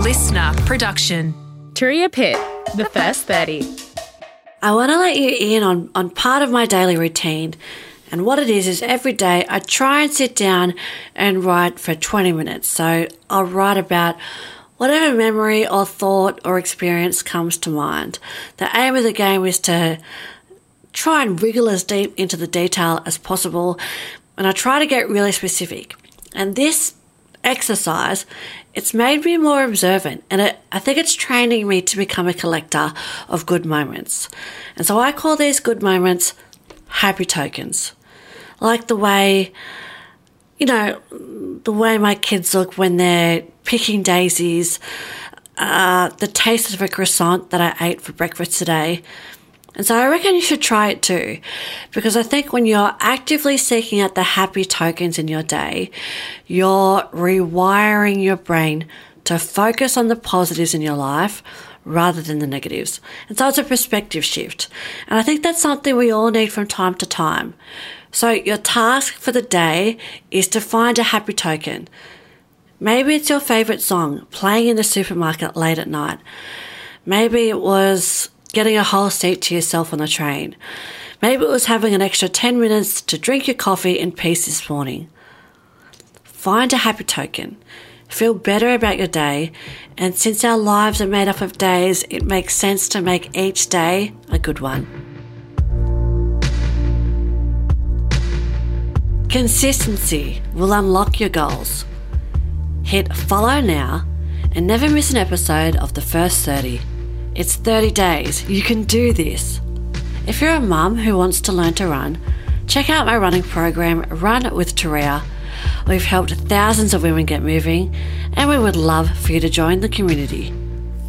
LiSTNR production. Turia Pitt, the first 30. I want to let you in on, on part of my daily routine. And what it is, is every day I try and sit down and write for 20 minutes. So I'll write about whatever memory or thought or experience comes to mind. The aim of the game is to try and wriggle as deep into the detail as possible. And I try to get really specific. And this exercise, it's made me more observant and it, I think it's training me to become a collector of good moments. And so I call these good moments happy tokens. Like the way, you know, the way my kids look when they're picking daisies, uh, the taste of a croissant that I ate for breakfast today, and so I reckon you should try it too, because I think when you're actively seeking out the happy tokens in your day, you're rewiring your brain to focus on the positives in your life rather than the negatives. And so it's a perspective shift. And I think that's something we all need from time to time. So your task for the day is to find a happy token. Maybe it's your favorite song playing in the supermarket late at night. Maybe it was getting a whole seat to yourself on the train. Maybe it was having an extra 10 minutes to drink your coffee in peace this morning. Find a happy token. Feel better about your day, and since our lives are made up of days, it makes sense to make each day a good one. Consistency will unlock your goals. Hit follow now and never miss an episode of the first 30. It's 30 days. You can do this. If you're a mum who wants to learn to run, check out my running program, Run with Turia. We've helped thousands of women get moving, and we would love for you to join the community.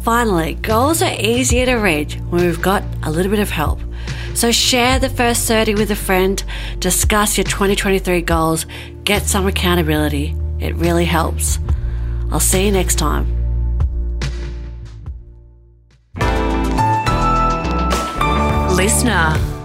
Finally, goals are easier to reach when we've got a little bit of help. So share the first 30 with a friend, discuss your 2023 goals, get some accountability. It really helps. I'll see you next time. LiSTNR.